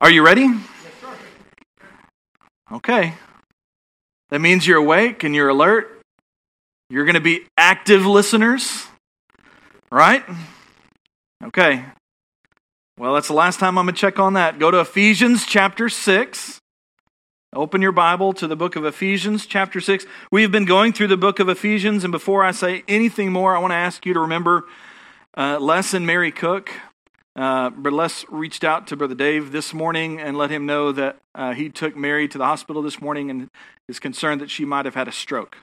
Are you ready? Okay. That means you're awake and you're alert. You're going to be active listeners, right? Okay. Well, that's the last time I'm going to check on that. Go to Ephesians chapter 6. Open your Bible to the book of Ephesians, chapter 6. We've been going through the book of Ephesians, and before I say anything more, I want to ask you to remember uh, Les and Mary Cook. Uh, reached out to Brother Dave this morning and let him know that uh, he took Mary to the hospital this morning and is concerned that she might have had a stroke.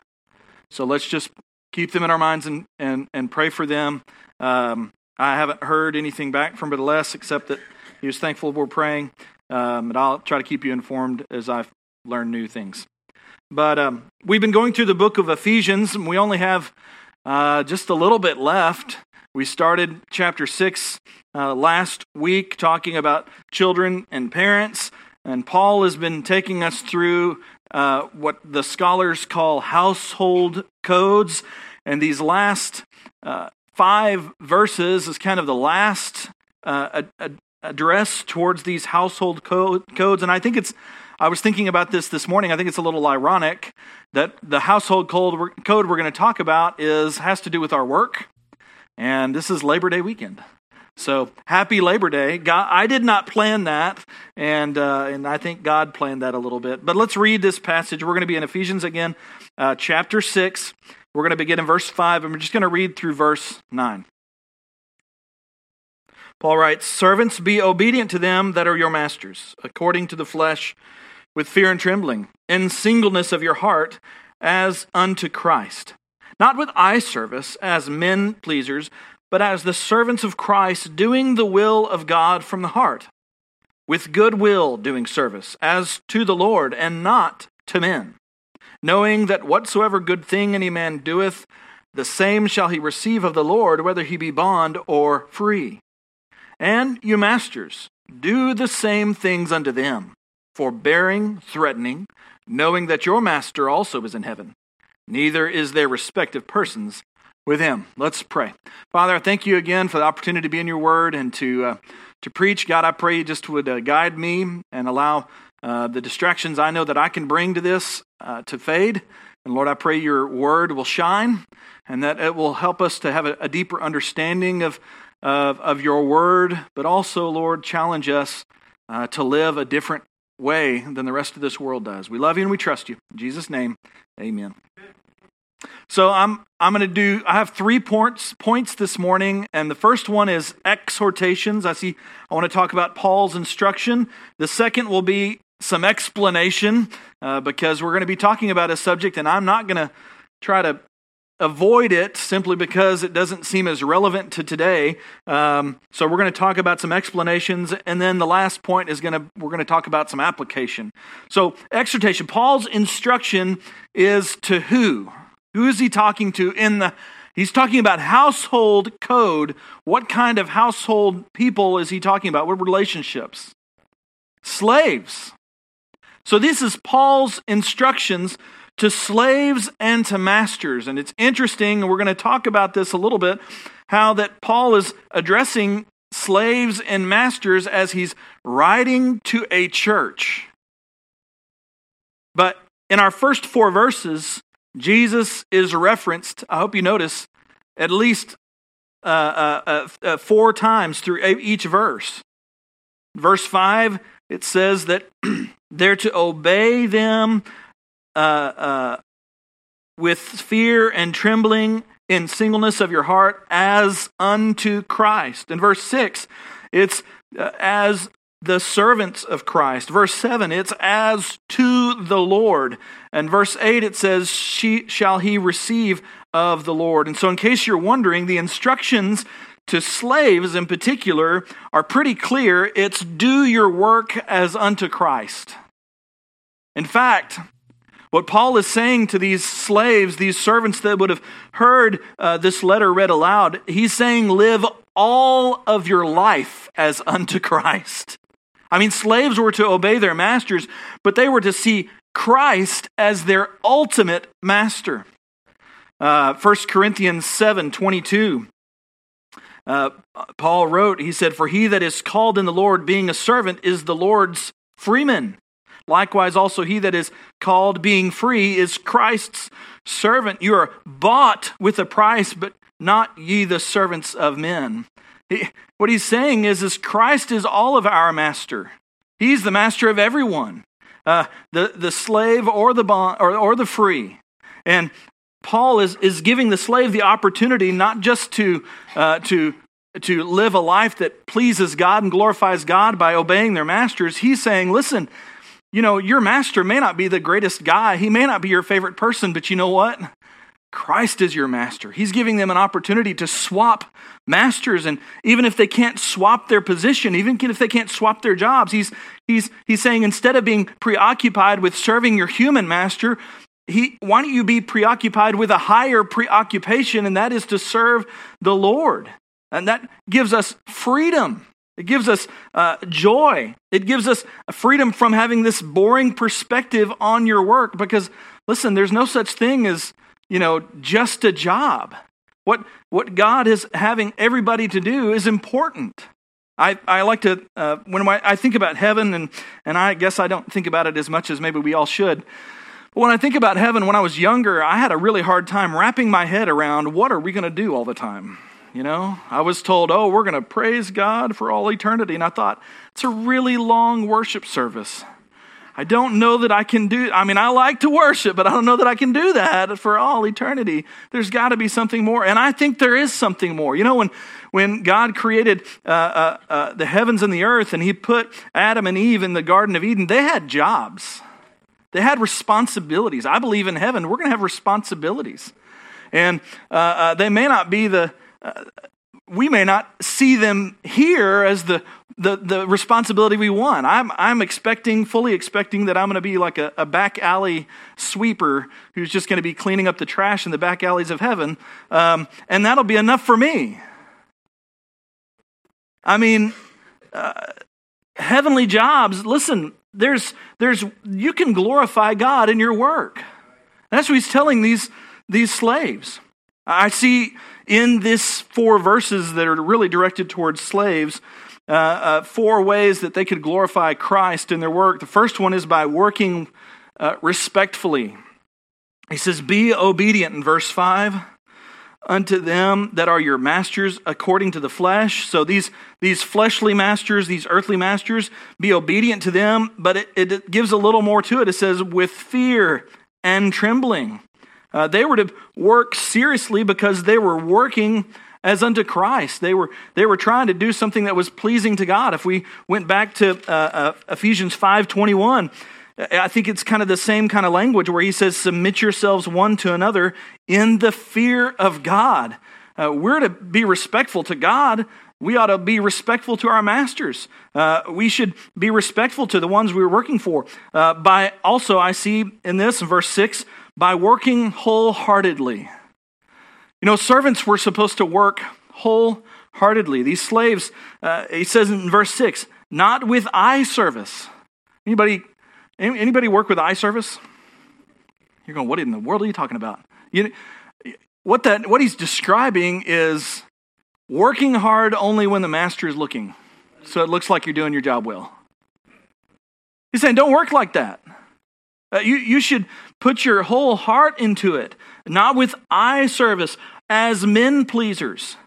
So let's just keep them in our minds and, and, and pray for them. Um, I haven't heard anything back from Brother Les except that he was thankful we're praying. Um, and I'll try to keep you informed as I've learned new things. But um, we've been going through the book of Ephesians, and we only have uh, just a little bit left. We started chapter 6 uh, last week talking about children and parents, and Paul has been taking us through uh, what the scholars call household codes. And these last uh, five verses is kind of the last uh, address towards these household co- codes. And I think it's I was thinking about this this morning. I think it's a little ironic that the household code we're, code we're going to talk about is has to do with our work and this is Labor Day weekend. So happy Labor Day! God, I did not plan that, and uh, and I think God planned that a little bit. But let's read this passage. We're going to be in Ephesians again, uh, chapter six. We're going to begin in verse five, and we're just going to read through verse nine. Paul writes, "Servants, be obedient to them that are your masters, according to the flesh, with fear and trembling, in singleness of your heart, as unto Christ." Not with eye service as men pleasers, but as the servants of Christ, doing the will of God from the heart, with good will doing service, as to the Lord, and not to men, knowing that whatsoever good thing any man doeth, the same shall he receive of the Lord, whether he be bond or free. And you masters, do the same things unto them, forbearing, threatening, knowing that your master also is in heaven neither is there respect of persons with him. Let's pray. Father, I thank you again for the opportunity to be in your word and to, uh, to preach. God, I pray you just would uh, guide me and allow uh, the distractions I know that I can bring to this uh, to fade. And Lord, I pray your word will shine and that it will help us to have a, a deeper understanding of, of, of, your word, but also, Lord, challenge us uh, to live a different way than the rest of this world does. We love you and we trust you. In Jesus' name, amen. So I'm I'm going to do I have 3 points points this morning and the first one is exhortations. I see I want to talk about Paul's instruction. The second will be some explanation uh, because we're going to be talking about a subject and I'm not going to try to avoid it simply because it doesn't seem as relevant to today. Um, so we're going to talk about some explanations, and then the last point is going to we're going to talk about some application. So exhortation. Paul's instruction is to who? Who is he talking to in the He's talking about household code. What kind of household people is he talking about? What relationships? Slaves. So this is Paul's instructions to slaves and to masters. And it's interesting, and we're going to talk about this a little bit, how that Paul is addressing slaves and masters as he's writing to a church. But in our first four verses, Jesus is referenced, I hope you notice, at least uh, uh, uh, uh four times through each verse. Verse 5, it says that they're to obey them uh, uh, with fear and trembling in singleness of your heart as unto Christ. In verse 6, it's as the servants of Christ. Verse 7, it's as to the Lord. And verse 8, it says, she, Shall he receive of the Lord. And so, in case you're wondering, the instructions to slaves in particular are pretty clear. It's do your work as unto Christ. In fact, what Paul is saying to these slaves, these servants that would have heard uh, this letter read aloud, he's saying, live all of your life as unto Christ. I mean, slaves were to obey their masters, but they were to see Christ as their ultimate master. Uh, 1 Corinthians 7 22 Uh, Paul wrote, he said, For he that is called in the Lord, being a servant, is the Lord's freeman. Likewise, also he that is called being free is Christ's servant. You are bought with a price, but not ye the servants of men. What he's saying is, is Christ is all of our master. He's the master of everyone, uh, the, the slave or the bond or, or the free. And Paul is, is giving the slave the opportunity not just to, uh, to, to live a life that pleases God and glorifies God by obeying their masters. He's saying, listen, you know, your master may not be the greatest guy, he may not be your favorite person, but you know what? Christ is your master. He's giving them an opportunity to swap masters. And even if they can't swap their position, even if they can't swap their jobs, he's, he's, he's saying instead of being preoccupied with serving your human master, he, why don't you be preoccupied with a higher preoccupation, and that is to serve the Lord? And that gives us freedom. It gives us uh, joy. It gives us freedom from having this boring perspective on your work because, listen, there's no such thing as, you know, just a job. What, what God is having everybody to do is important. I, I like to, uh, when I think about heaven, and, and I guess I don't think about it as much as maybe we all should, but when I think about heaven, when I was younger, I had a really hard time wrapping my head around what are we going to do all the time? You know, I was told, oh, we're going to praise God for all eternity. And I thought, it's a really long worship service. I don't know that I can do, I mean, I like to worship, but I don't know that I can do that for all eternity. There's got to be something more. And I think there is something more. You know, when, when God created uh, uh, uh, the heavens and the earth and he put Adam and Eve in the Garden of Eden, they had jobs. They had responsibilities. I believe in heaven, we're going to have responsibilities. And uh, uh, they may not be the, uh, we may not see them here as the, the, the responsibility we want. I'm, I'm expecting, fully expecting that I'm going to be like a, a back alley sweeper who's just going to be cleaning up the trash in the back alleys of heaven. Um, and that'll be enough for me. I mean, uh, heavenly jobs, listen, there's, there's, you can glorify God in your work. That's what he's telling these, these slaves. I see in this four verses that are really directed towards slaves, uh, uh, four ways that they could glorify Christ in their work. The first one is by working uh, respectfully. He says, Be obedient in verse 5 unto them that are your masters according to the flesh. So these, these fleshly masters, these earthly masters, be obedient to them, but it, it gives a little more to it. It says, with fear and trembling. Uh, they were to work seriously because they were working as unto Christ. They were, they were trying to do something that was pleasing to God. If we went back to uh, uh, Ephesians 5.21, I think it's kind of the same kind of language where he says, Submit yourselves one to another in the fear of God. Uh, we're to be respectful to God. We ought to be respectful to our masters. Uh, we should be respectful to the ones we're working for. Uh, by also, I see in this, verse 6, by working wholeheartedly. You know, servants were supposed to work wholeheartedly. These slaves, uh, he says in verse 6, not with eye service. Anybody Anybody work with eye service? You're going, what in the world are you talking about? You, what, that, what he's describing is working hard only when the master is looking. So it looks like you're doing your job well. He's saying, don't work like that. Uh, you, you should put your whole heart into it, not with eye service as men pleasers.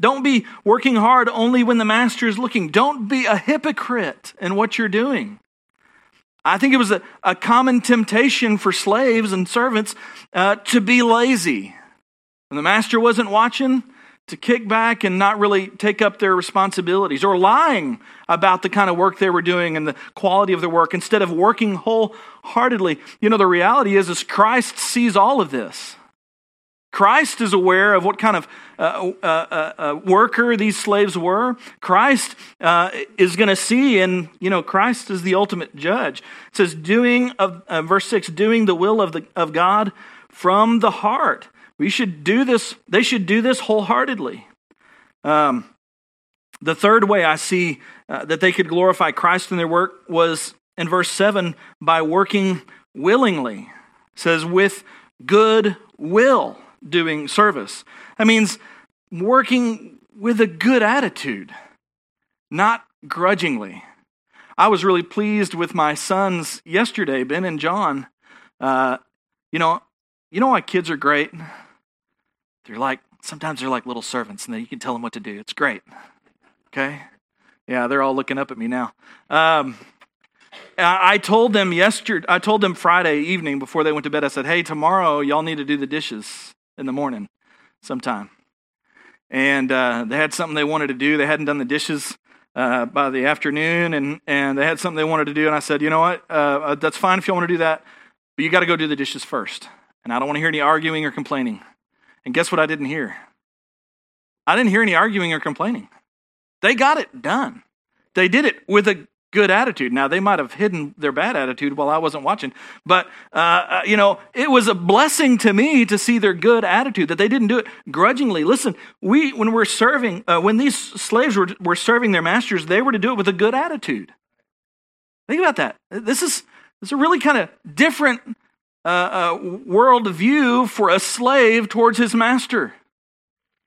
Don't be working hard only when the master is looking. Don't be a hypocrite in what you're doing. I think it was a, a common temptation for slaves and servants uh, to be lazy. When the master wasn't watching, to kick back and not really take up their responsibilities or lying about the kind of work they were doing and the quality of their work instead of working wholeheartedly. You know, the reality is, is Christ sees all of this. Christ is aware of what kind of uh, uh, uh, uh worker these slaves were. Christ uh, is going to see, and you know, Christ is the ultimate judge. It says, "Doing of uh, verse six, doing the will of the of God from the heart." We should do this. They should do this wholeheartedly. Um, the third way I see that they could glorify Christ in their work was in verse seven by working willingly. It says with good will doing service. That means working with a good attitude, not grudgingly. I was really pleased with my sons yesterday, Ben and John. Uh, you know, you know why kids are great? They're like sometimes they're like little servants, and then you can tell them what to do. It's great. Okay, yeah, they're all looking up at me now. Um, I told them yesterday. I told them Friday evening before they went to bed. I said, "Hey, tomorrow y'all need to do the dishes in the morning, sometime." And uh, they had something they wanted to do. They hadn't done the dishes uh, by the afternoon, and, and they had something they wanted to do. And I said, you know what? Uh, uh that's fine if you want to do that, but you got to go do the dishes first. And I don't want to hear any arguing or complaining. And guess what I didn't hear? I didn't hear any arguing or complaining. They got it done. They did it with a good attitude. Now, they might have hidden their bad attitude while I wasn't watching, but, uh, uh, you know, it was a blessing to me to see their good attitude, that they didn't do it grudgingly. Listen, we, when we're serving, uh, when these slaves were, were serving their masters, they were to do it with a good attitude. Think about that. This is, this is a really kind of different uh, uh, world view for a slave towards his master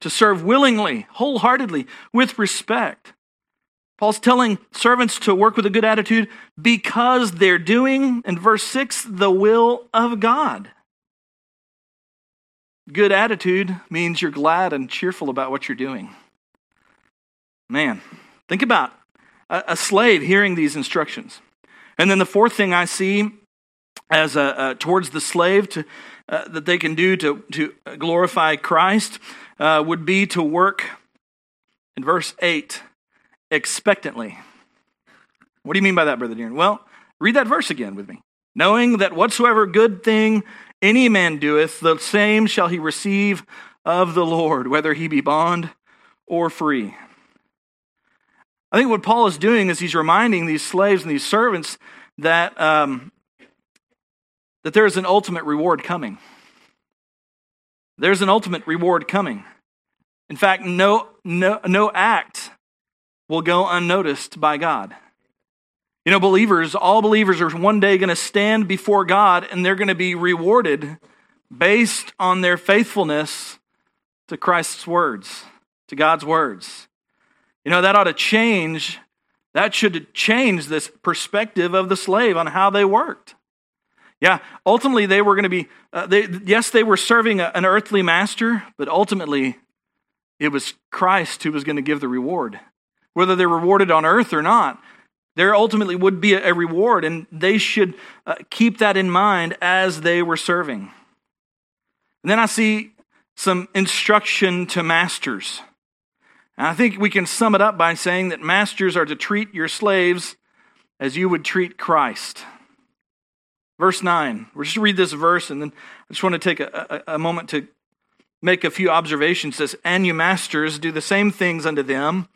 to serve willingly, wholeheartedly, with respect. Paul's telling servants to work with a good attitude because they're doing, in verse 6, the will of God. Good attitude means you're glad and cheerful about what you're doing. Man, think about a slave hearing these instructions. And then the fourth thing I see as a, towards the slave to, uh, that they can do to, to glorify Christ uh, would be to work, in verse 8, expectantly. What do you mean by that, Brother Deering? Well, read that verse again with me. Knowing that whatsoever good thing any man doeth, the same shall he receive of the Lord, whether he be bond or free. I think what Paul is doing is he's reminding these slaves and these servants that, um, that there is an ultimate reward coming. There's an ultimate reward coming. In fact, no, no, no act will go unnoticed by God. You know, believers, all believers are one day going to stand before God and they're going to be rewarded based on their faithfulness to Christ's words, to God's words. You know, that ought to change, that should change this perspective of the slave on how they worked. Yeah, ultimately they were going to be, uh, they, yes, they were serving a, an earthly master, but ultimately it was Christ who was going to give the reward whether they're rewarded on earth or not. There ultimately would be a reward, and they should uh, keep that in mind as they were serving. And then I see some instruction to masters. And I think we can sum it up by saying that masters are to treat your slaves as you would treat Christ. Verse 9. We're just read this verse, and then I just want to take a, a, a moment to make a few observations. It says, And you masters do the same things unto them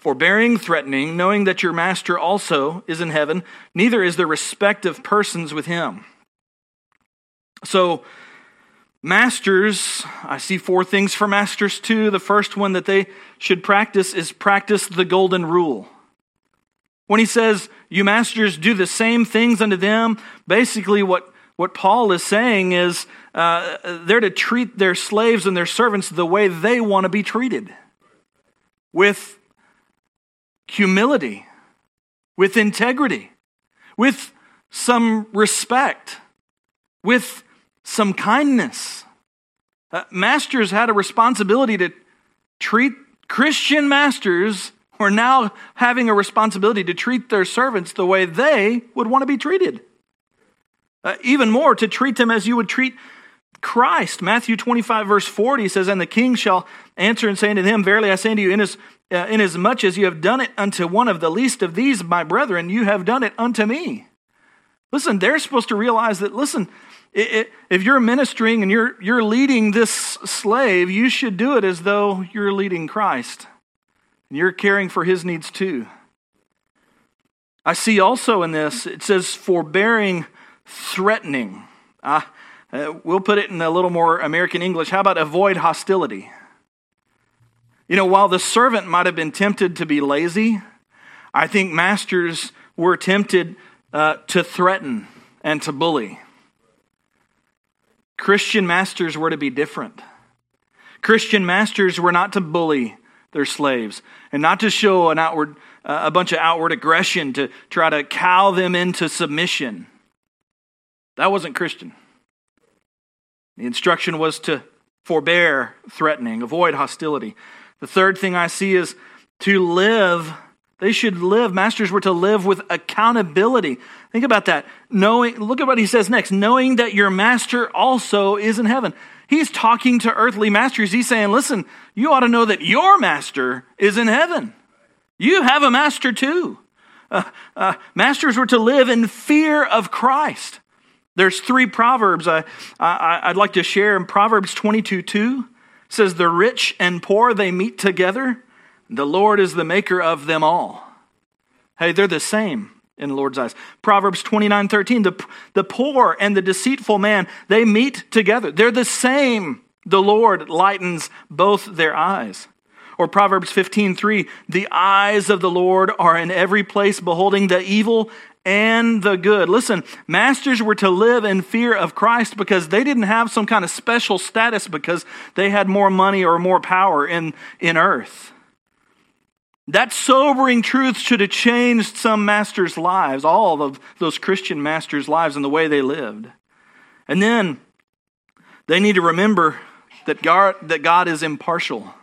forbearing, threatening, knowing that your master also is in heaven, neither is there respect of persons with him. So, masters, I see four things for masters too. The first one that they should practice is practice the golden rule. When he says, You masters do the same things unto them, basically what, what Paul is saying is uh, they're to treat their slaves and their servants the way they want to be treated with humility, with integrity, with some respect, with some kindness. Uh, masters had a responsibility to treat Christian masters were now having a responsibility to treat their servants the way they would want to be treated. Uh, even more, to treat them as you would treat Christ. Matthew 25, verse 40 says, And the king shall answer and say unto him, Verily I say unto you, uh, inasmuch as you have done it unto one of the least of these, my brethren, you have done it unto me. Listen, they're supposed to realize that, listen, if you're ministering and you're, you're leading this slave, you should do it as though you're leading Christ. And you're caring for his needs too. I see also in this, it says forbearing, threatening. Uh, uh, we'll put it in a little more American English. How about avoid hostility? You know, while the servant might have been tempted to be lazy, I think masters were tempted uh, to threaten and to bully. Christian masters were to be different. Christian masters were not to bully, their slaves and not to show an outward, uh, a bunch of outward aggression to try to cow them into submission. That wasn't Christian. The instruction was to forbear threatening, avoid hostility. The third thing I see is to live. They should live. Masters were to live with accountability. Think about that. Knowing, look at what he says next. Knowing that your master also is in heaven. He's talking to earthly masters. He's saying, listen, you ought to know that your master is in heaven. You have a master too. Uh, uh, masters were to live in fear of Christ. There's three proverbs I, I, would like to share. In Proverbs 22 2 says, The rich and poor, they meet together. The Lord is the maker of them all. Hey, they're the same in the Lord's eyes. Proverbs 29 13, the, the poor and the deceitful man, they meet together. They're the same. The Lord lightens both their eyes. Or Proverbs 15 3, the eyes of the Lord are in every place, beholding the evil and the good. Listen, masters were to live in fear of Christ because they didn't have some kind of special status because they had more money or more power in, in earth. That sobering truth should have changed some masters' lives, all of those Christian masters' lives and the way they lived. And then they need to remember that God, that God is impartial.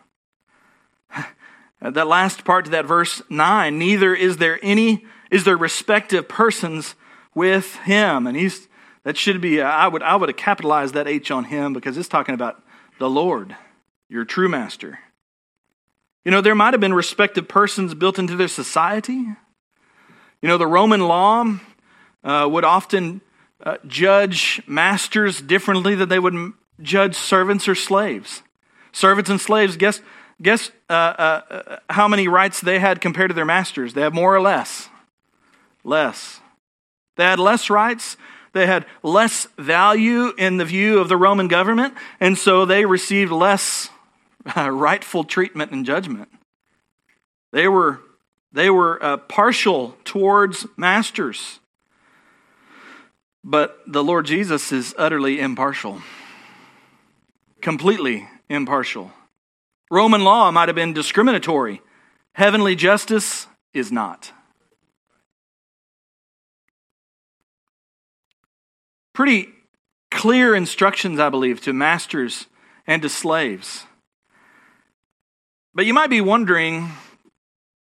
That last part to that verse 9, neither is there any is their respective persons with him. And he's that should be I would I would have capitalized that H on him because it's talking about the Lord, your true master. You know, there might have been respective persons built into their society. You know, the Roman law uh, would often uh, judge masters differently than they would judge servants or slaves. Servants and slaves, guess, guess uh, uh, uh, how many rights they had compared to their masters? They have more or less less. They had less rights. They had less value in the view of the Roman government, and so they received less rightful treatment and judgment. They were, they were uh, partial towards masters. But the Lord Jesus is utterly impartial, completely impartial. Roman law might have been discriminatory, heavenly justice is not. pretty clear instructions, I believe, to masters and to slaves. But you might be wondering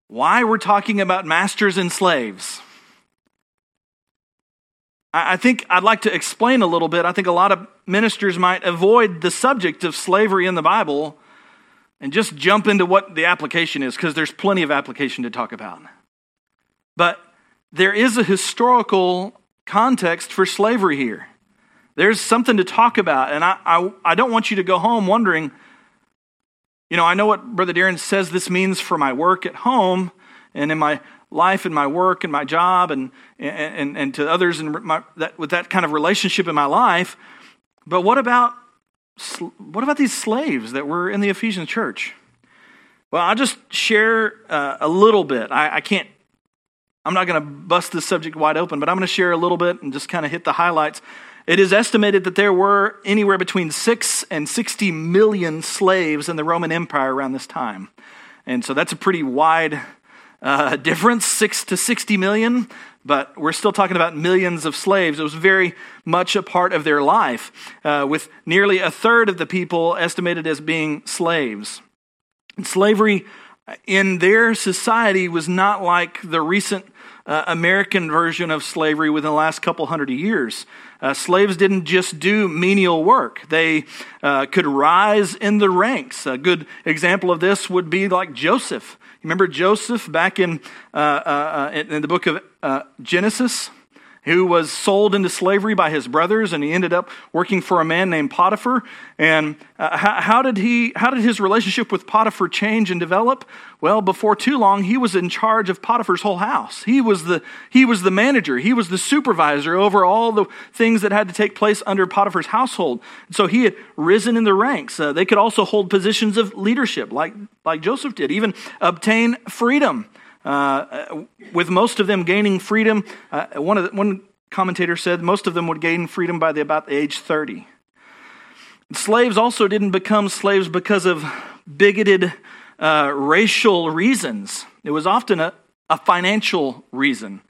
why we're talking about masters and slaves. I think I'd like to explain a little bit. I think a lot of ministers might avoid the subject of slavery in the Bible and just jump into what the application is because there's plenty of application to talk about. But there is a historical context for slavery here. There's something to talk about, and I, I, I don't want you to go home wondering, you know, I know what Brother Darren says this means for my work at home and in my life and my work and my job and, and, and to others and my, that, with that kind of relationship in my life. But what about, what about these slaves that were in the Ephesian church? Well, I'll just share uh, a little bit. I, I can't I'm not going to bust this subject wide open, but I'm going to share a little bit and just kind of hit the highlights. It is estimated that there were anywhere between 6 and 60 million slaves in the Roman Empire around this time. And so that's a pretty wide uh, difference 6 to 60 million, but we're still talking about millions of slaves. It was very much a part of their life, uh, with nearly a third of the people estimated as being slaves. And slavery in their society was not like the recent uh, American version of slavery within the last couple hundred years. Uh, slaves didn't just do menial work, they uh, could rise in the ranks. A good example of this would be like Joseph. Remember Joseph back in, uh, uh, uh, in the book of Genesis? Who was sold into slavery by his brothers, and he ended up working for a man named Potiphar. And uh, how, how, did he? How did his relationship with Potiphar change and develop? Well, before too long, he was in charge of Potiphar's whole house. He was the he was the manager. He was the supervisor over all the things that had to take place under Potiphar's household. So he had risen in the ranks. Uh, they could also hold positions of leadership, like like Joseph did, even obtain freedom. Uh, with most of them gaining freedom, uh, one, the, one commentator said most of them would gain freedom by the, about the age 30. Slaves also didn't become slaves because of bigoted uh, racial reasons. It was often a, a financial reason.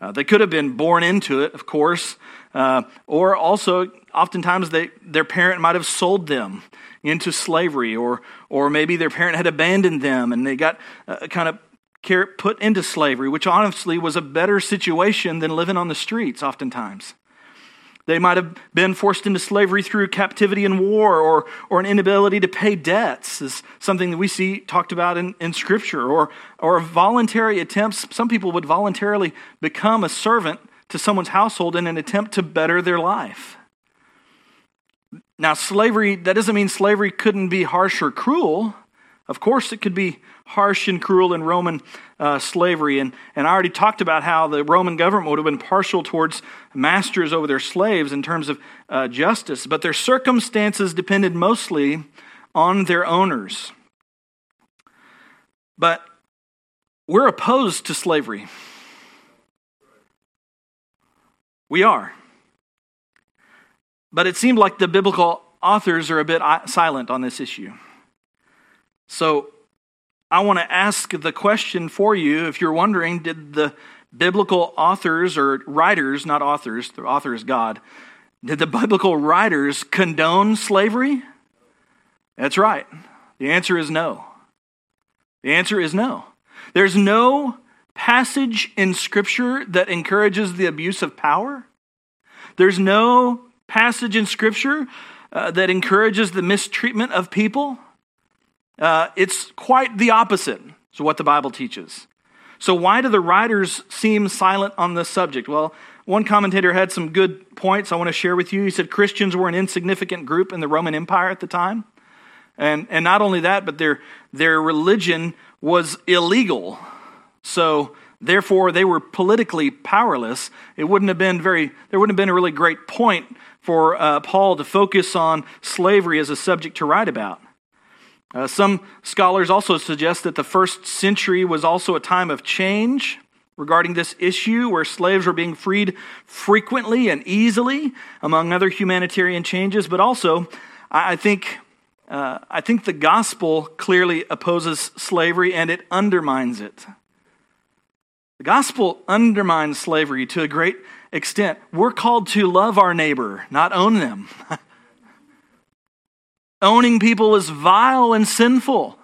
Uh, they could have been born into it, of course, uh, or also oftentimes they, their parent might have sold them into slavery, or, or maybe their parent had abandoned them and they got uh, kind of put into slavery, which honestly was a better situation than living on the streets, oftentimes. They might have been forced into slavery through captivity and war or, or an inability to pay debts, is something that we see talked about in, in Scripture, or, or voluntary attempts. Some people would voluntarily become a servant to someone's household in an attempt to better their life. Now, slavery, that doesn't mean slavery couldn't be harsh or cruel. Of course, it could be harsh and cruel in Roman uh, slavery. And, and I already talked about how the Roman government would have been partial towards masters over their slaves in terms of uh, justice, but their circumstances depended mostly on their owners. But we're opposed to slavery. We are. But it seemed like the biblical authors are a bit silent on this issue. So I want to ask the question for you if you're wondering, did the biblical authors or writers, not authors, the author is God, did the biblical writers condone slavery? That's right. The answer is no. The answer is no. There's no passage in Scripture that encourages the abuse of power. There's no passage in Scripture uh, that encourages the mistreatment of people. Uh, it's quite the opposite to what the Bible teaches. So, why do the writers seem silent on this subject? Well, one commentator had some good points I want to share with you. He said Christians were an insignificant group in the Roman Empire at the time. And, and not only that, but their, their religion was illegal. So, therefore, they were politically powerless. It wouldn't have been very, there wouldn't have been a really great point for uh, Paul to focus on slavery as a subject to write about. Uh, some scholars also suggest that the first century was also a time of change regarding this issue where slaves were being freed frequently and easily, among other humanitarian changes. But also, I think, uh, I think the gospel clearly opposes slavery and it undermines it. The gospel undermines slavery to a great extent. We're called to love our neighbor, not own them. Owning people is vile and sinful.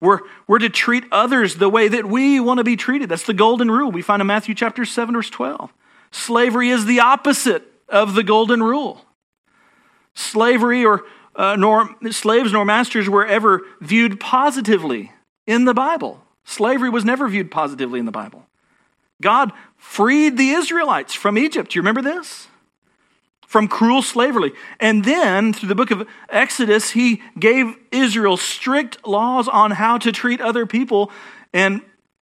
We're, we're to treat others the way that we want to be treated. That's the golden rule we find in Matthew chapter 7, verse 12. Slavery is the opposite of the golden rule. Slavery or uh, nor slaves nor masters were ever viewed positively in the Bible. Slavery was never viewed positively in the Bible. God freed the Israelites from Egypt. You remember this? From cruel slavery. And then, through the book of Exodus, he gave Israel strict laws on how to treat other people and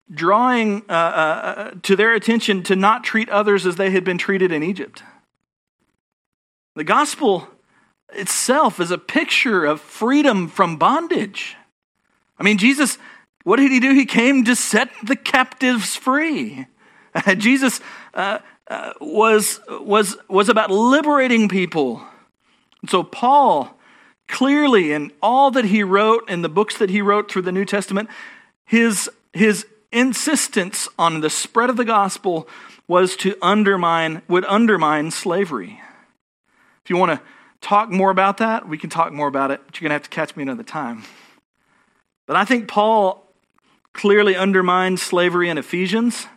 drawing uh, uh, to their attention to not treat others as they had been treated in Egypt. The gospel itself is a picture of freedom from bondage. I mean, Jesus, what did he do? He came to set the captives free. Jesus uh, was, was, was about liberating people. And so, Paul, clearly, in all that he wrote, in the books that he wrote through the New Testament, his, his insistence on the spread of the gospel was to undermine, would undermine slavery. If you want to talk more about that, we can talk more about it, but you're going to have to catch me another time. But I think Paul clearly undermined slavery in Ephesians.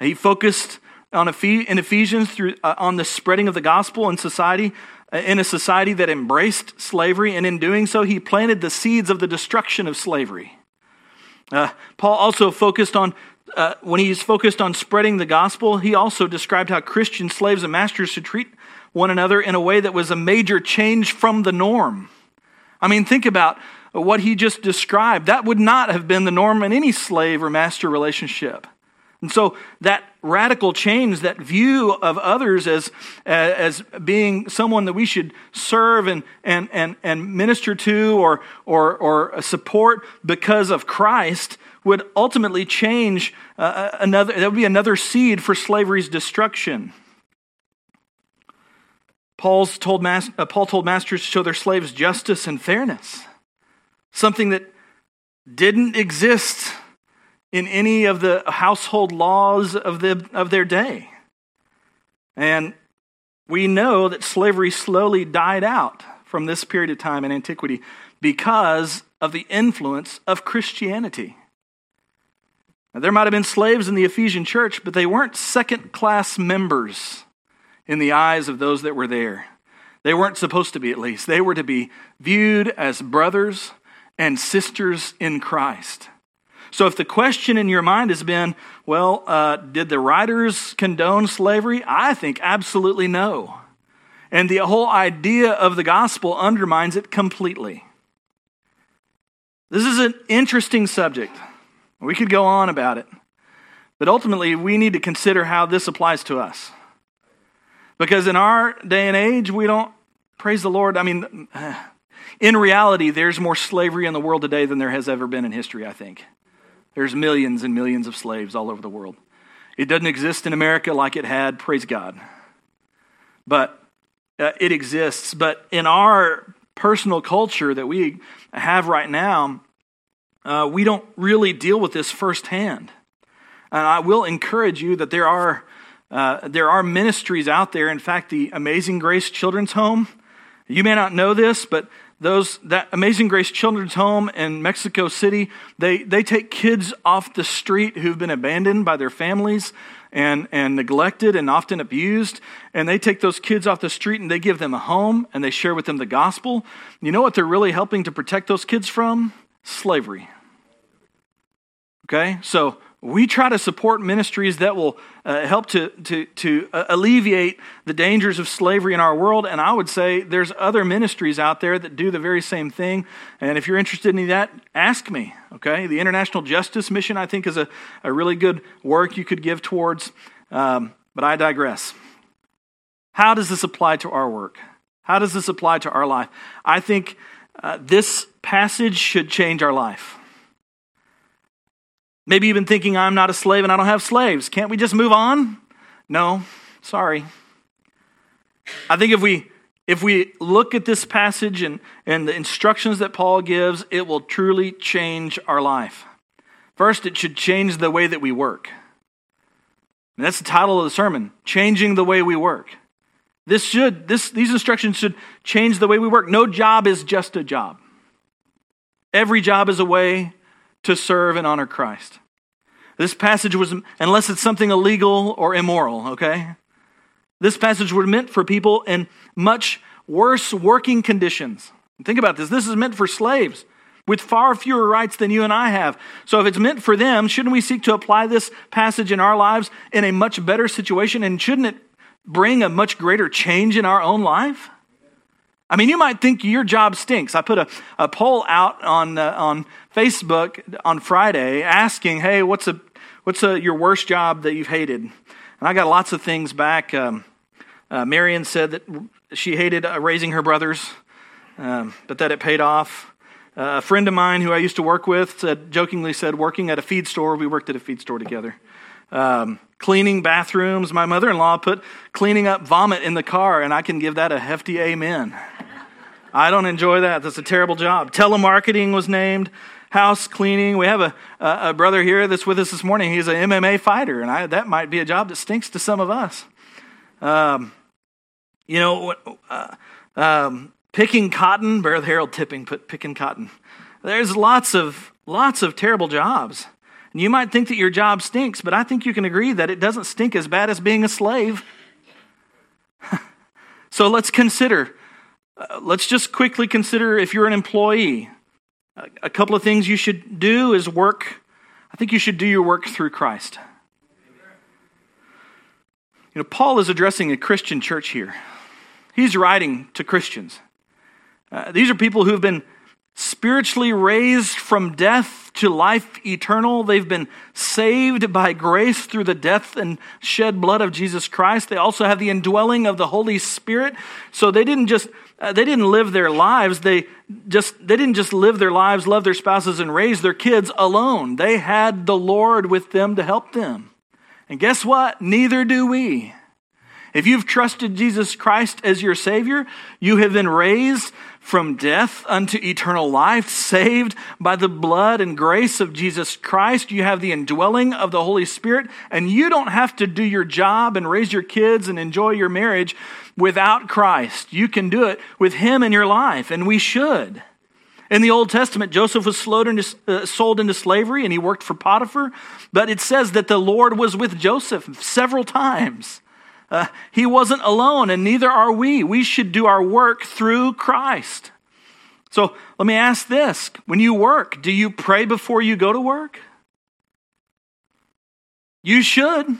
He focused on in Ephesians through, uh, on the spreading of the gospel in society, uh, in a society that embraced slavery, and in doing so, he planted the seeds of the destruction of slavery. Uh, Paul also focused on, uh, when he's focused on spreading the gospel, he also described how Christian slaves and masters should treat one another in a way that was a major change from the norm. I mean, think about what he just described. That would not have been the norm in any slave or master relationship. And so that radical change, that view of others as, as being someone that we should serve and, and, and, and minister to or, or, or support because of Christ would ultimately change uh, uh another, that would be another seed for slavery's destruction. Paul's told, uh, Paul told masters to show their slaves justice and fairness, something that didn't exist in any of the household laws of, the, of their day. And we know that slavery slowly died out from this period of time in antiquity because of the influence of Christianity. Now, there might have been slaves in the Ephesian church, but they weren't second class members in the eyes of those that were there. They weren't supposed to be, at least. They were to be viewed as brothers and sisters in Christ. So, if the question in your mind has been, well, uh, did the writers condone slavery? I think absolutely no. And the whole idea of the gospel undermines it completely. This is an interesting subject. We could go on about it. But ultimately, we need to consider how this applies to us. Because in our day and age, we don't, praise the Lord, I mean, in reality, there's more slavery in the world today than there has ever been in history, I think. There's millions and millions of slaves all over the world. It doesn't exist in America like it had, praise God. But uh, it exists. But in our personal culture that we have right now, uh, we don't really deal with this firsthand. And I will encourage you that there are, uh, there are ministries out there. In fact, the Amazing Grace Children's Home, you may not know this, but those that Amazing Grace Children's Home in Mexico City, they, they take kids off the street who've been abandoned by their families and, and neglected and often abused. And they take those kids off the street and they give them a home and they share with them the gospel. You know what they're really helping to protect those kids from? Slavery. Okay? So we try to support ministries that will uh, help to, to, to uh, alleviate the dangers of slavery in our world. And I would say there's other ministries out there that do the very same thing. And if you're interested in that, ask me. Okay? The International Justice Mission, I think, is a, a really good work you could give towards. Um, but I digress. How does this apply to our work? How does this apply to our life? I think uh, this passage should change our life. Maybe even thinking I'm not a slave and I don't have slaves. Can't we just move on? No, sorry. I think if we if we look at this passage and, and the instructions that Paul gives, it will truly change our life. First, it should change the way that we work. And that's the title of the sermon, Changing the Way We Work. This should, this, these instructions should change the way we work. No job is just a job. Every job is a way to serve and honor Christ. This passage was, unless it's something illegal or immoral, okay? This passage was meant for people in much worse working conditions. Think about this. This is meant for slaves with far fewer rights than you and I have. So if it's meant for them, shouldn't we seek to apply this passage in our lives in a much better situation? And shouldn't it bring a much greater change in our own life? I mean, you might think your job stinks. I put a, a poll out on, uh, on Facebook on Friday asking, hey, what's, a, what's a, your worst job that you've hated? And I got lots of things back. Um, uh, Marion said that she hated uh, raising her brothers, um, but that it paid off. Uh, a friend of mine who I used to work with said, jokingly said, working at a feed store, we worked at a feed store together. Um, cleaning bathrooms. My mother in law put cleaning up vomit in the car, and I can give that a hefty amen. I don't enjoy that. That's a terrible job. Telemarketing was named. House cleaning. We have a, a, brother here that's with us this morning. He's an MMA fighter, and I, that might be a job that stinks to some of us. Um, you know, uh, um, picking cotton. Brother Harold Tipping put picking cotton. There's lots of lots of terrible jobs. And you might think that your job stinks, but I think you can agree that it doesn't stink as bad as being a slave. so let's consider uh, let's just quickly consider if you're an employee. A couple of things you should do is work. I think you should do your work through Christ. You know, Paul is addressing a Christian church here. He's writing to Christians. Uh, these are people who have been spiritually raised from death to life eternal. They've been saved by grace through the death and shed blood of Jesus Christ. They also have the indwelling of the Holy Spirit. So they didn't just uh, they didn't live their lives. They just they didn't just live their lives, love their spouses and raise their kids alone. They had the Lord with them to help them. And guess what? Neither do we. If you've trusted Jesus Christ as your Savior, you have been raised from death unto eternal life, saved by the blood and grace of Jesus Christ. You have the indwelling of the Holy Spirit, and you don't have to do your job and raise your kids and enjoy your marriage without Christ. You can do it with Him in your life, and we should. In the Old Testament, Joseph was uh, sold into slavery and he worked for Potiphar, but it says that the Lord was with Joseph several times. Uh, he wasn't alone, and neither are we. We should do our work through Christ. So let me ask this when you work, do you pray before you go to work? You should.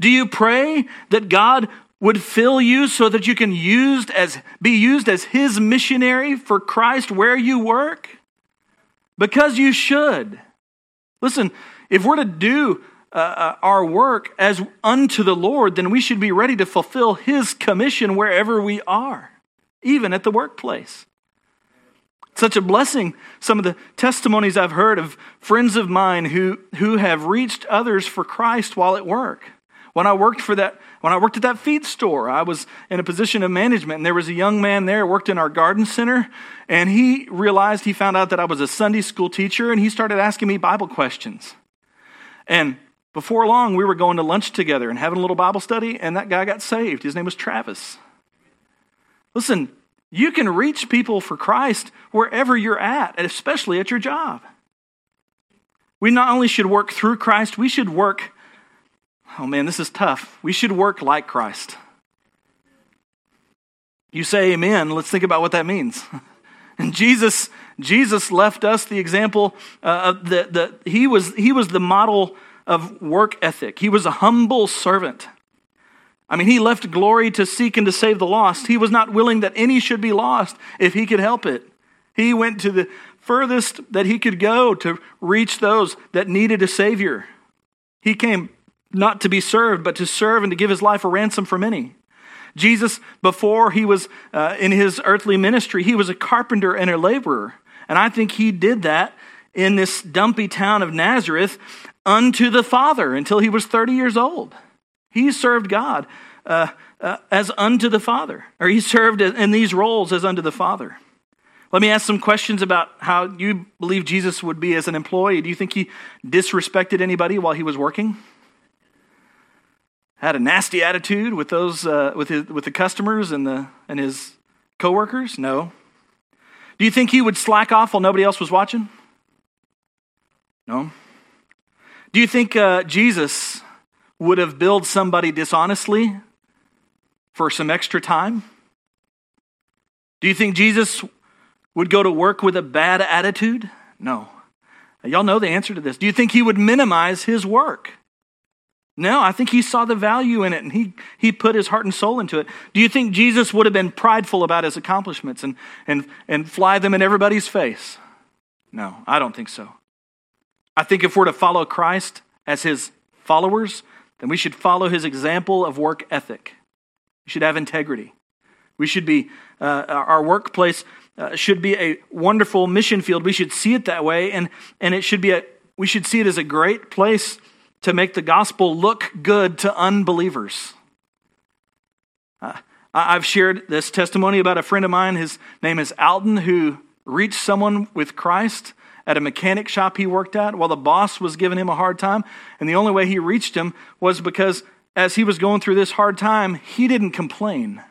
Do you pray that God would fill you so that you can used as, be used as his missionary for Christ where you work? Because you should. Listen, if we're to do uh, uh, our work as unto the Lord, then we should be ready to fulfill His commission wherever we are, even at the workplace. Such a blessing. Some of the testimonies I've heard of friends of mine who, who have reached others for Christ while at work. When I worked for that, when I worked at that feed store, I was in a position of management, and there was a young man there worked in our garden center, and he realized he found out that I was a Sunday school teacher, and he started asking me Bible questions. And before long, we were going to lunch together and having a little Bible study, and that guy got saved. His name was Travis. Listen, you can reach people for Christ wherever you're at, especially at your job. We not only should work through Christ, we should work, oh man, this is tough. We should work like Christ. You say amen. Let's think about what that means. And Jesus, Jesus left us the example uh, the he was he was the model of work ethic. He was a humble servant. I mean, he left glory to seek and to save the lost. He was not willing that any should be lost if he could help it. He went to the furthest that he could go to reach those that needed a Savior. He came not to be served, but to serve and to give his life a ransom for many. Jesus, before he was uh, in his earthly ministry, he was a carpenter and a laborer. And I think he did that in this dumpy town of Nazareth unto the Father until he was 30 years old. He served God uh, uh, as unto the Father, or he served in these roles as unto the Father. Let me ask some questions about how you believe Jesus would be as an employee. Do you think he disrespected anybody while he was working? Had a nasty attitude with those uh, with his, with the customers and the and his coworkers? No. Do you think he would slack off while nobody else was watching? No. Do you think uh, Jesus would have billed somebody dishonestly for some extra time? Do you think Jesus would go to work with a bad attitude? No. Y'all know the answer to this. Do you think he would minimize his work? No, I think he saw the value in it and he, he put his heart and soul into it. Do you think Jesus would have been prideful about his accomplishments and, and, and fly them in everybody's face? No, I don't think so. I think if we're to follow Christ as his followers, then we should follow his example of work ethic. We should have integrity. We should be, uh, our workplace uh, should be a wonderful mission field. We should see it that way, and, and it should be a, we should see it as a great place to make the gospel look good to unbelievers. Uh, I've shared this testimony about a friend of mine. His name is Alton, who reached someone with Christ at a mechanic shop he worked at while the boss was giving him a hard time. And the only way he reached him was because as he was going through this hard time, he didn't complain.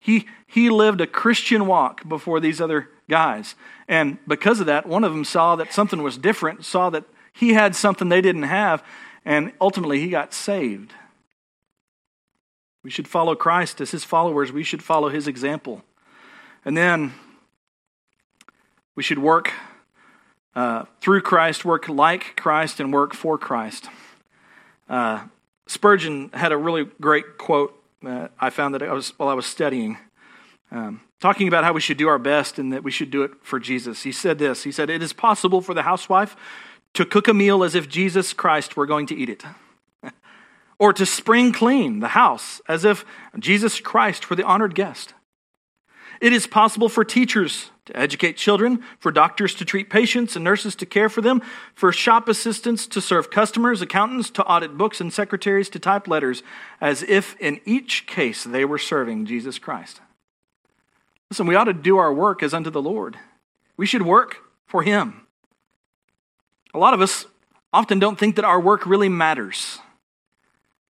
He, he lived a Christian walk before these other guys. And because of that, one of them saw that something was different, saw that he had something they didn't have, and ultimately he got saved. We should follow Christ as his followers, we should follow his example. And then we should work uh, through Christ, work like Christ, and work for Christ. Uh, Spurgeon had a really great quote uh, I found that I was, while I was studying, um, talking about how we should do our best and that we should do it for Jesus. He said this He said, It is possible for the housewife to cook a meal as if Jesus Christ were going to eat it, or to spring clean the house as if Jesus Christ were the honored guest. It is possible for teachers to educate children, for doctors to treat patients and nurses to care for them, for shop assistants to serve customers, accountants to audit books, and secretaries to type letters, as if in each case they were serving Jesus Christ. Listen, we ought to do our work as unto the Lord. We should work for Him. A lot of us often don't think that our work really matters.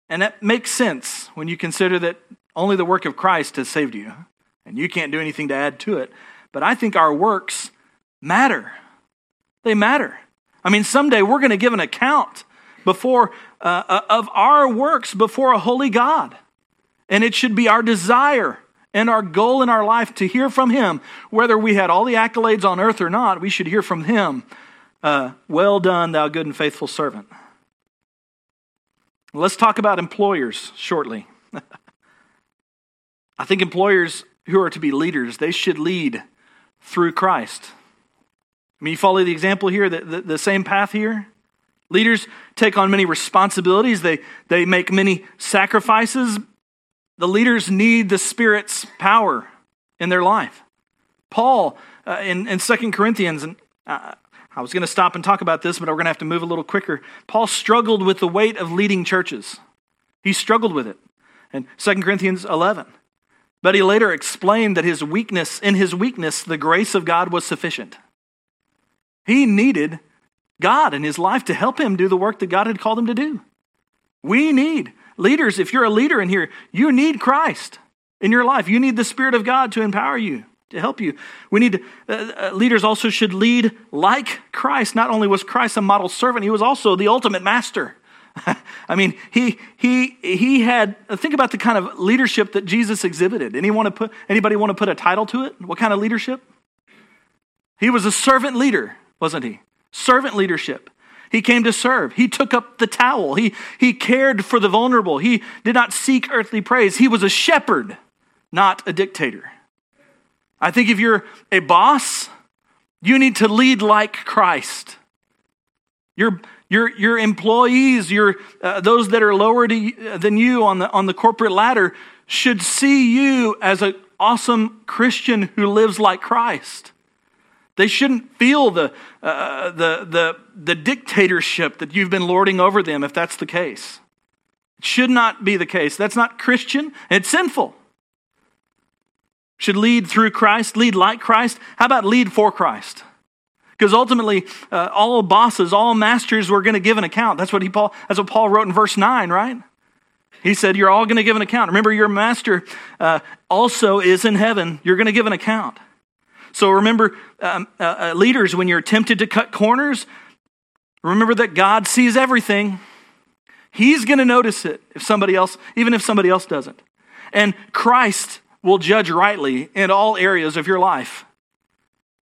And that makes sense when you consider that only the work of Christ has saved you, and you can't do anything to add to it. But I think our works matter. They matter. I mean, someday we're going to give an account before uh, uh, of our works before a holy God. And it should be our desire and our goal in our life to hear from Him. Whether we had all the accolades on earth or not, we should hear from Him. Uh, well done, thou good and faithful servant. Let's talk about employers shortly. I think employers who are to be leaders, they should lead through Christ. I mean, you follow the example here, the, the, the, same path here? Leaders take on many responsibilities, they, they make many sacrifices. The leaders need the Spirit's power in their life. Paul uh, in, in 2 Corinthians, and uh, I was going to stop and talk about this, but we're going to have to move a little quicker. Paul struggled with the weight of leading churches. He struggled with it. In 2 Corinthians 11. But he later explained that his weakness, in his weakness, the grace of God was sufficient. He needed God in his life to help him do the work that God had called him to do. We need leaders. If you're a leader in here, you need Christ in your life. You need the Spirit of God to empower you, to help you. We need uh, uh leaders also should lead like Christ. Not only was Christ a model servant, he was also the ultimate master. I mean, he, he, he had, think about the kind of leadership that Jesus exhibited. Anyone to put, anybody want to put a title to it? What kind of leadership? He was a servant leader, wasn't he? Servant leadership. He came to serve. He took up the towel. He, he cared for the vulnerable. He did not seek earthly praise. He was a shepherd, not a dictator. I think if you're a boss, you need to lead like Christ. Your, your, your employees, your, uh, those that are lower to, than you on the, on the corporate ladder, should see you as an awesome Christian who lives like Christ. They shouldn't feel the, uh, the, the, the dictatorship that you've been lording over them if that's the case. It should not be the case. That's not Christian. It's sinful. Should lead through Christ, lead like Christ. How about lead for Christ? Because ultimately, uh, all bosses, all masters were going to give an account. That's what, he, Paul, that's what Paul wrote in verse 9, right? He said, You're all going to give an account. Remember, your master uh, also is in heaven. You're going to give an account. So remember, um, uh, uh, leaders, when you're tempted to cut corners, remember that God sees everything. He's going to notice it if somebody else, even if somebody else doesn't. And Christ will judge rightly in all areas of your life.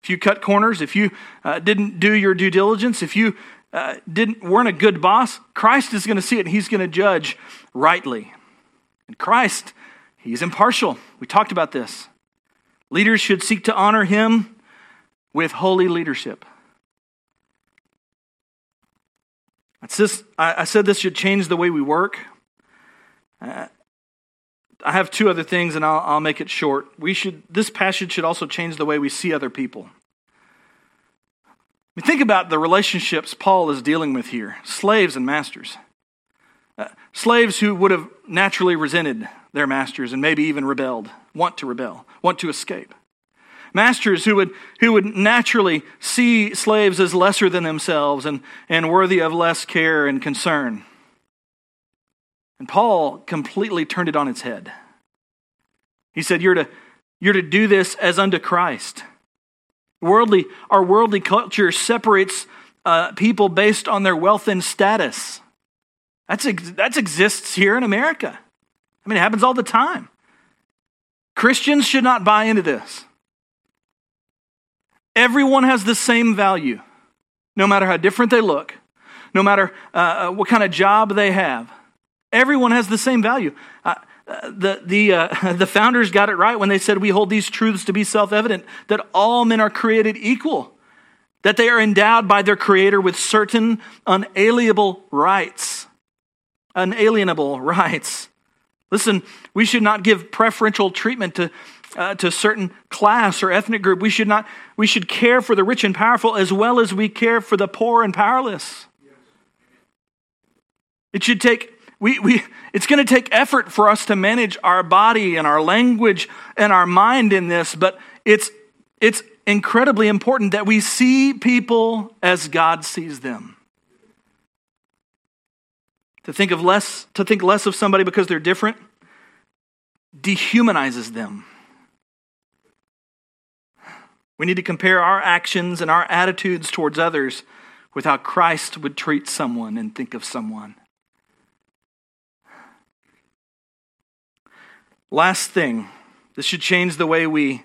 If you cut corners, if you uh, didn't do your due diligence, if you uh, didn't weren't a good boss, Christ is going to see it and he's going to judge rightly. And Christ, he's impartial. We talked about this. Leaders should seek to honor him with holy leadership. I said this should change the way we work. Uh, I have two other things, and I'll, I'll make it short. We should, this passage should also change the way we see other people. I mean, think about the relationships Paul is dealing with here slaves and masters. Uh, slaves who would have naturally resented their masters and maybe even rebelled, want to rebel, want to escape. Masters who would, who would naturally see slaves as lesser than themselves and, and worthy of less care and concern. And Paul completely turned it on its head. He said, You're to, you're to do this as unto Christ. Worldly, our worldly culture separates uh, people based on their wealth and status. That's, that exists here in America. I mean, it happens all the time. Christians should not buy into this. Everyone has the same value, no matter how different they look, no matter uh, uh what kind of job they have. Everyone has the same value. Uh, the, the, uh, the founders got it right when they said we hold these truths to be self evident that all men are created equal, that they are endowed by their Creator with certain unalienable rights. Unalienable rights. Listen, we should not give preferential treatment to, uh, to certain class or ethnic group. We should not. We should care for the rich and powerful as well as we care for the poor and powerless. It should take. We, we, it's going to take effort for us to manage our body and our language and our mind in this, but it's, it's incredibly important that we see people as God sees them. To think of less, to think less of somebody because they're different dehumanizes them. We need to compare our actions and our attitudes towards others with how Christ would treat someone and think of someone. Last thing, this should change the way we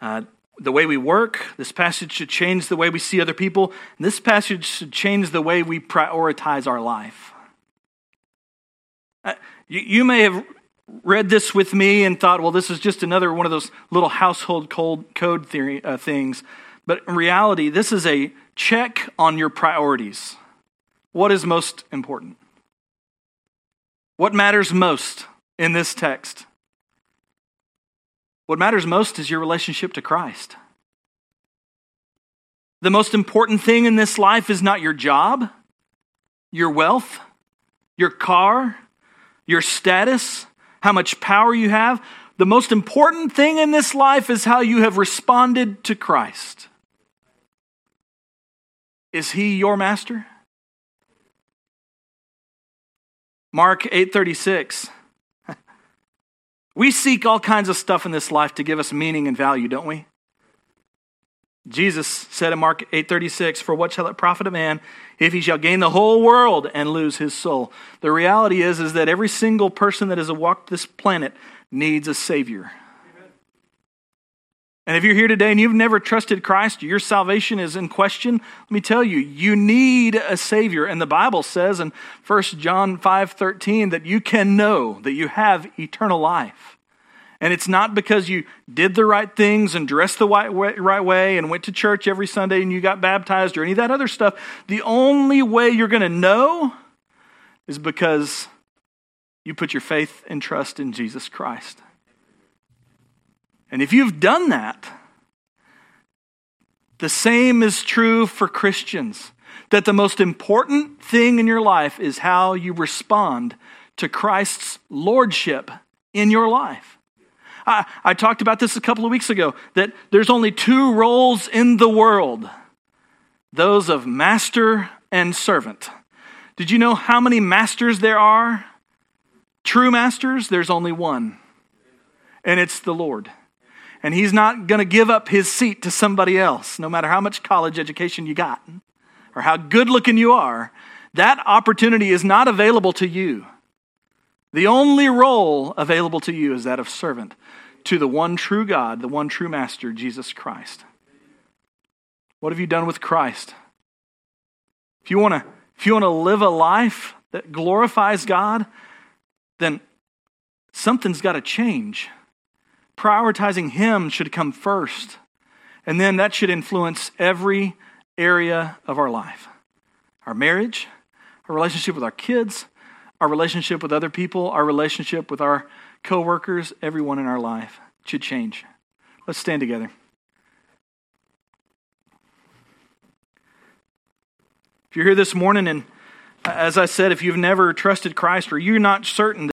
uh, the way we work. This passage should change the way we see other people. This passage should change the way we prioritize our life. Uh, you, you, may have read this with me and thought, well, this is just another one of those little household code theory uh, things. But in reality, this is a check on your priorities. What is most important? What matters most in this text? What matters most is your relationship to Christ. The most important thing in this life is not your job, your wealth, your car, your status, how much power you have. The most important thing in this life is how you have responded to Christ. Is he your master? Mark 8:36 We seek all kinds of stuff in this life to give us meaning and value, don't we? Jesus said in Mark 8:36, "For what shall it profit a man if he shall gain the whole world and lose his soul?" The reality is is that every single person that has walked this planet needs a savior. And if you're here today and you've never trusted Christ, your salvation is in question, let me tell you, you need a Savior. And the Bible says in 1 John 5 13 that you can know that you have eternal life. And it's not because you did the right things and dressed the right way, and went to church every Sunday and you got baptized or any of that other stuff. The only way you're going to know is because you put your faith and trust in Jesus Christ. And if you've done that, the same is true for Christians. That the most important thing in your life is how you respond to Christ's lordship in your life. I, I talked about this a couple of weeks ago that there's only two roles in the world those of master and servant. Did you know how many masters there are? True masters, there's only one, and it's the Lord. And He's not going to give up His seat to somebody else, no matter how much college education you got or how good looking you are. That opportunity is not available to you. The only role available to you is that of servant to the one true God, the one true Master, Jesus Christ. What have you done with Christ? If you want to if you want to live a life that glorifies God, then something's got to change. Prioritizing Him should come first. And then that should influence every area of our life our marriage, our relationship with our kids, our relationship with other people, our relationship with our coworkers, everyone in our life should change. Let's stand together. If you're here this morning and as I said, if you've never trusted Christ or you're not certain